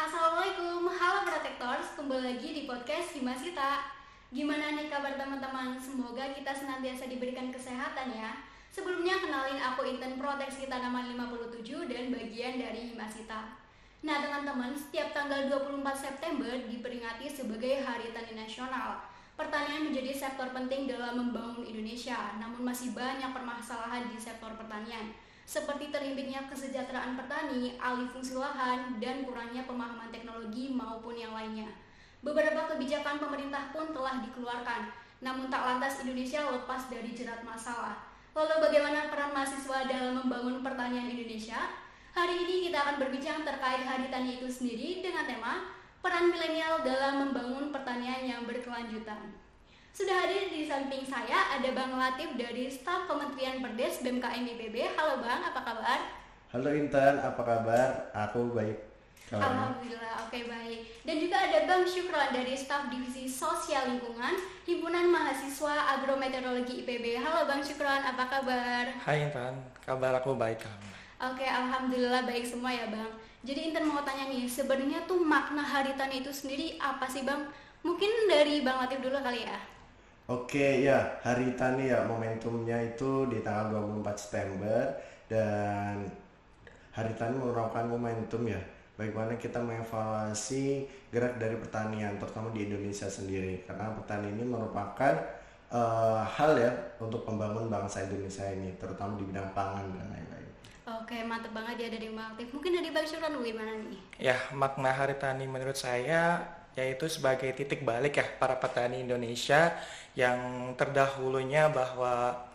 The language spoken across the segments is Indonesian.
Assalamualaikum, halo Protectors, kembali lagi di podcast Himasita Gimana nih kabar teman-teman? Semoga kita senantiasa diberikan kesehatan ya. Sebelumnya kenalin aku Inten Proteksi Tanaman 57 dan bagian dari Himasita Nah teman-teman, setiap tanggal 24 September diperingati sebagai Hari Tani Nasional. Pertanian menjadi sektor penting dalam membangun Indonesia, namun masih banyak permasalahan di sektor pertanian seperti terhimpitnya kesejahteraan petani, alih fungsi lahan, dan kurangnya pemahaman teknologi maupun yang lainnya. Beberapa kebijakan pemerintah pun telah dikeluarkan, namun tak lantas Indonesia lepas dari jerat masalah. Lalu bagaimana peran mahasiswa dalam membangun pertanian Indonesia? Hari ini kita akan berbincang terkait Hari Tani itu sendiri dengan tema Peran Milenial dalam Membangun Pertanian yang Berkelanjutan. Sudah hadir di samping saya ada Bang Latif dari staf Kementerian Perdes BMKM IPB. Halo Bang, apa kabar? Halo Intan, apa kabar? Aku baik. Kabarnya. Alhamdulillah, oke okay, baik. Dan juga ada Bang Syukron dari staf Divisi Sosial Lingkungan Himpunan Mahasiswa Agrometeorologi IPB. Halo Bang Syukron, apa kabar? Hai Intan, kabar aku baik kamu. Oke, okay, alhamdulillah baik semua ya Bang. Jadi Intan mau tanya nih, sebenarnya tuh makna Hari Tani itu sendiri apa sih Bang? Mungkin dari Bang Latif dulu kali ya. Oke ya, Hari Tani ya momentumnya itu di tanggal 24 September dan Hari Tani merupakan momentum ya bagaimana kita mengevaluasi gerak dari pertanian terutama di Indonesia sendiri karena pertanian ini merupakan uh, hal ya untuk pembangun bangsa Indonesia ini terutama di bidang pangan dan lain-lain. Oke, mantep banget ya dari Bang Aktif. Mungkin dari Bang Syuran gimana nih? Ya, makna Hari Tani menurut saya yaitu sebagai titik balik ya para petani Indonesia yang terdahulunya bahwa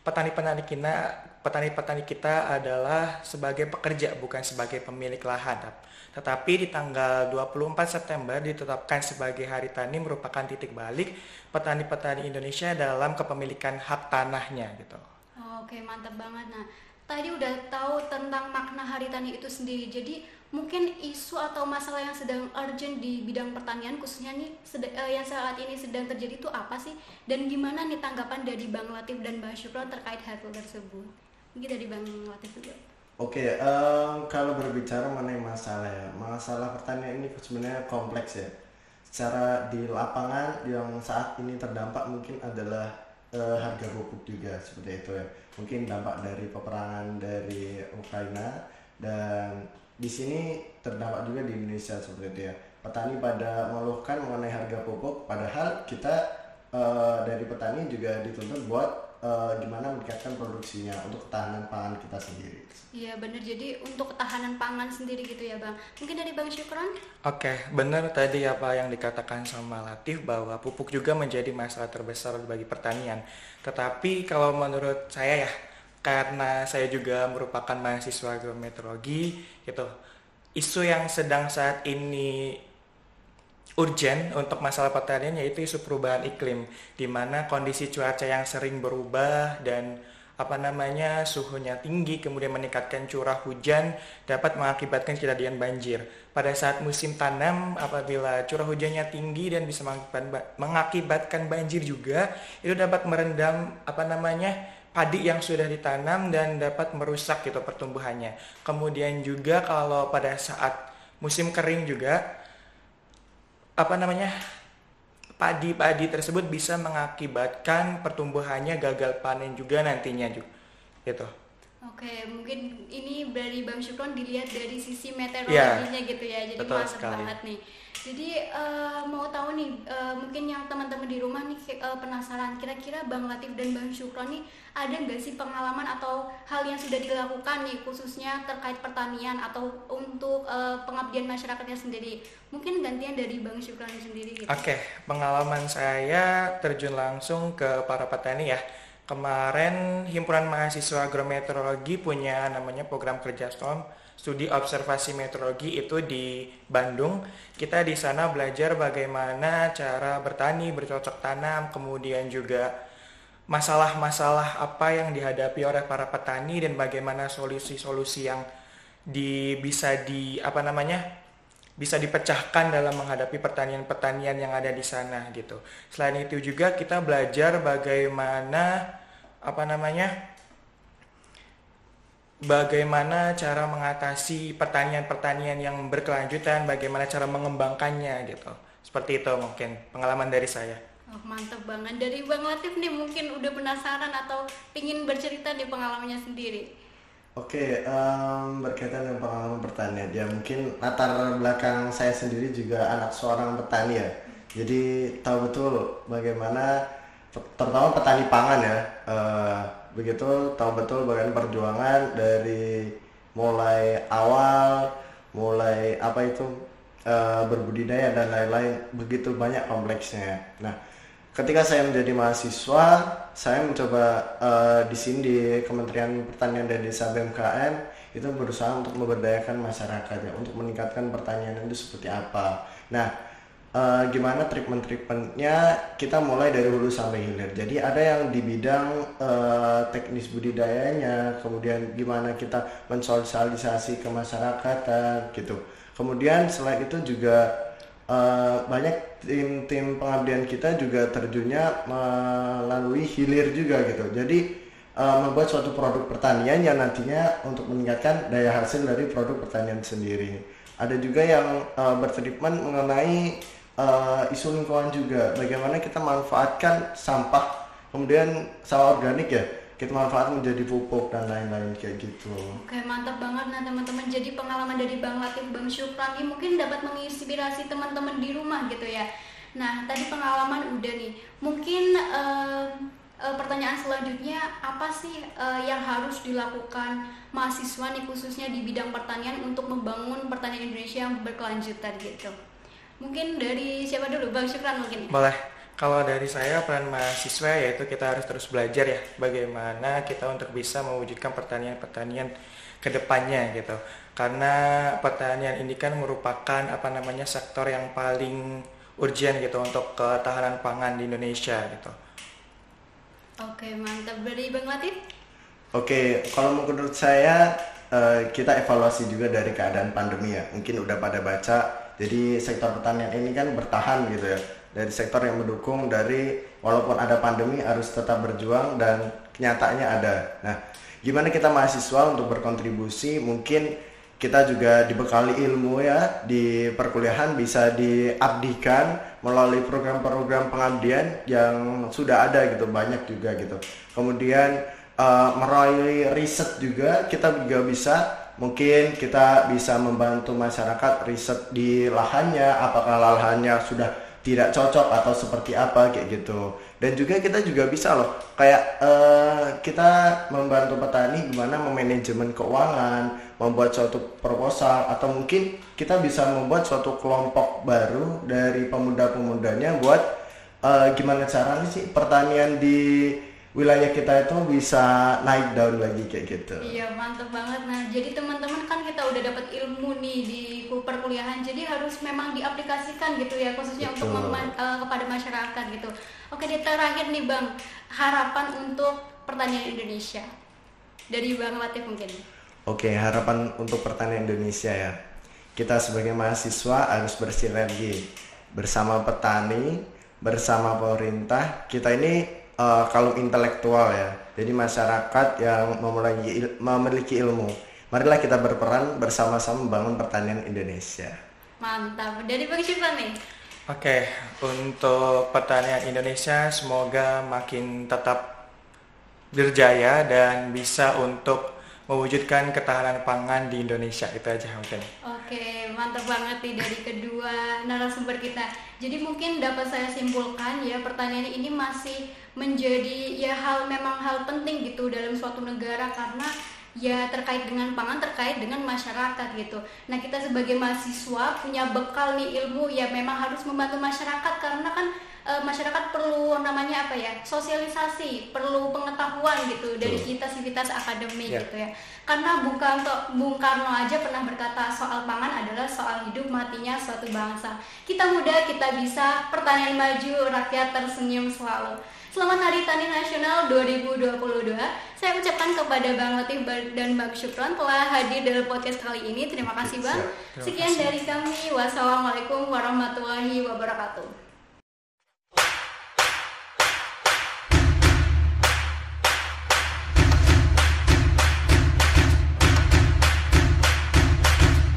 petani-petani kita petani-petani kita adalah sebagai pekerja bukan sebagai pemilik lahan. Tetapi di tanggal 24 September ditetapkan sebagai Hari Tani merupakan titik balik petani-petani Indonesia dalam kepemilikan hak tanahnya gitu. oke, mantap banget. Nah, tadi udah tahu tentang makna Hari Tani itu sendiri. Jadi mungkin isu atau masalah yang sedang urgent di bidang pertanian khususnya nih uh, yang saat ini sedang terjadi itu apa sih dan gimana nih tanggapan dari Bang Latif dan Bang Syukron terkait hal tersebut mungkin dari Bang Latif juga Oke, okay, um, kalau berbicara mengenai masalah ya, masalah pertanian ini sebenarnya kompleks ya. Secara di lapangan yang saat ini terdampak mungkin adalah uh, harga pupuk juga seperti itu ya. Mungkin dampak dari peperangan dari Ukraina dan di sini terdampak juga di Indonesia seperti itu ya. Petani pada mengeluhkan mengenai harga pupuk, padahal kita uh, dari petani juga dituntut buat uh, gimana meningkatkan produksinya untuk ketahanan pangan kita sendiri. Iya benar, jadi untuk ketahanan pangan sendiri gitu ya bang. Mungkin dari bang Syukron? Oke, benar tadi apa yang dikatakan sama Latif bahwa pupuk juga menjadi masalah terbesar bagi pertanian. Tetapi kalau menurut saya ya, karena saya juga merupakan mahasiswa geometeorologi gitu. Isu yang sedang saat ini urgent untuk masalah pertanian yaitu isu perubahan iklim di mana kondisi cuaca yang sering berubah dan apa namanya suhunya tinggi kemudian meningkatkan curah hujan dapat mengakibatkan kejadian banjir. Pada saat musim tanam apabila curah hujannya tinggi dan bisa mengakibatkan banjir juga itu dapat merendam apa namanya padi yang sudah ditanam dan dapat merusak gitu pertumbuhannya. Kemudian juga kalau pada saat musim kering juga apa namanya? padi-padi tersebut bisa mengakibatkan pertumbuhannya gagal panen juga nantinya juga. Gitu. Oke, mungkin ini dari Bang Syukron dilihat dari sisi meteorologinya ya, gitu ya. Jadi mantap banget nih. Jadi uh, mau tahu nih, uh, mungkin yang teman-teman di rumah nih uh, penasaran, kira-kira Bang Latif dan Bang Syukron nih ada nggak sih pengalaman atau hal yang sudah dilakukan nih khususnya terkait pertanian atau untuk uh, pengabdian masyarakatnya sendiri? Mungkin gantian dari Bang Syukron sendiri. Gitu. Oke, okay, pengalaman saya terjun langsung ke para petani ya. Kemarin himpunan mahasiswa agrometeorologi punya namanya program kerja STOM studi observasi meteorologi itu di Bandung. Kita di sana belajar bagaimana cara bertani, bercocok tanam, kemudian juga masalah-masalah apa yang dihadapi oleh para petani dan bagaimana solusi-solusi yang di bisa di apa namanya bisa dipecahkan dalam menghadapi pertanian-pertanian yang ada di sana gitu. Selain itu juga kita belajar bagaimana apa namanya bagaimana cara mengatasi pertanian-pertanian yang berkelanjutan, bagaimana cara mengembangkannya gitu. Seperti itu mungkin pengalaman dari saya. Oh, mantap banget dari Bang Latif nih mungkin udah penasaran atau ingin bercerita di pengalamannya sendiri. Oke, um, berkaitan dengan pengalaman pertanian, ya mungkin latar belakang saya sendiri juga anak seorang petani ya. Jadi tahu betul bagaimana terutama petani pangan ya. Uh, begitu tahu betul bagaimana perjuangan dari mulai awal mulai apa itu uh, berbudidaya dan lain-lain. Begitu banyak kompleksnya. Nah ketika saya menjadi mahasiswa saya mencoba uh, di sini di Kementerian Pertanian dan Desa BMKM itu berusaha untuk memberdayakan masyarakatnya untuk meningkatkan pertanian itu seperti apa. Nah uh, gimana treatment-treatmentnya kita mulai dari hulu sampai hilir. Jadi ada yang di bidang uh, teknis budidayanya, kemudian gimana kita mensosialisasi ke masyarakat gitu. Kemudian selain itu juga uh, banyak tim-tim pengabdian kita juga terjunnya melalui hilir juga gitu. Jadi uh, membuat suatu produk pertanian yang nantinya untuk meningkatkan daya hasil dari produk pertanian sendiri. Ada juga yang uh, bertreatment mengenai uh, isu lingkungan juga bagaimana kita manfaatkan sampah kemudian sampah organik ya kita manfaat menjadi pupuk dan lain-lain kayak gitu. Oke mantap banget nah teman-teman jadi pengalaman dari Bang Latif Bang Syukran mungkin dapat menginspirasi teman-teman di rumah gitu ya. Nah tadi pengalaman udah nih mungkin uh, uh, pertanyaan selanjutnya apa sih uh, yang harus dilakukan mahasiswa nih khususnya di bidang pertanian untuk membangun pertanian Indonesia yang berkelanjutan gitu? Mungkin dari siapa dulu? Bang Syukran mungkin. Boleh. Kalau dari saya peran mahasiswa yaitu kita harus terus belajar ya bagaimana kita untuk bisa mewujudkan pertanian-pertanian ke depannya gitu. Karena pertanian ini kan merupakan apa namanya sektor yang paling urgent gitu untuk ketahanan pangan di Indonesia gitu. Oke, mantap dari Bang Latif. Oke, kalau menurut saya eh, kita evaluasi juga dari keadaan pandemi ya. Mungkin udah pada baca jadi sektor pertanian ini kan bertahan gitu ya dari sektor yang mendukung dari walaupun ada pandemi harus tetap berjuang dan kenyataannya ada. Nah, gimana kita mahasiswa untuk berkontribusi? Mungkin kita juga dibekali ilmu ya di perkuliahan bisa diabdikan melalui program-program pengabdian yang sudah ada gitu banyak juga gitu. Kemudian uh, meraih riset juga kita juga bisa mungkin kita bisa membantu masyarakat riset di lahannya apakah lahannya sudah tidak cocok atau seperti apa kayak gitu. Dan juga kita juga bisa loh kayak uh, kita membantu petani gimana memanajemen keuangan membuat suatu proposal atau mungkin kita bisa membuat suatu kelompok baru dari pemuda-pemudanya buat uh, gimana caranya sih pertanian di wilayah kita itu bisa naik daun lagi kayak gitu. Iya mantep banget. Nah jadi teman-teman kan kita udah dapat ilmu nih di perkuliahan, jadi harus memang diaplikasikan gitu ya khususnya Betul. untuk uh, kepada masyarakat gitu. Oke di terakhir nih bang, harapan untuk pertanian Indonesia dari bang Latif mungkin. Oke harapan untuk pertanian Indonesia ya. Kita sebagai mahasiswa harus bersinergi bersama petani, bersama pemerintah. Kita ini uh, kalau intelektual ya. Jadi masyarakat yang memiliki, il memiliki ilmu. Marilah kita berperan bersama-sama membangun pertanian Indonesia. Mantap. Dari Bang Syifan nih. Oke, untuk pertanian Indonesia semoga makin tetap berjaya dan bisa untuk mewujudkan ketahanan pangan di Indonesia itu aja mungkin. Oke, mantap banget nih dari kedua narasumber kita. Jadi mungkin dapat saya simpulkan ya pertanyaan ini masih menjadi ya hal memang hal penting gitu dalam suatu negara karena ya terkait dengan pangan terkait dengan masyarakat gitu. Nah kita sebagai mahasiswa punya bekal nih ilmu ya memang harus membantu masyarakat karena kan e, masyarakat perlu namanya apa ya sosialisasi perlu pengetahuan gitu dari kita sivitas akademik yeah. gitu ya karena Bung Karno, Bung Karno aja pernah berkata soal pangan adalah soal hidup matinya suatu bangsa kita muda kita bisa pertanian maju rakyat tersenyum selalu Selamat Hari Tani Nasional 2022. Saya ucapkan kepada Bang Latif dan Bang Syukron telah hadir dalam podcast kali ini. Terima kasih Bang. Sekian dari kami. Wassalamualaikum warahmatullahi wabarakatuh.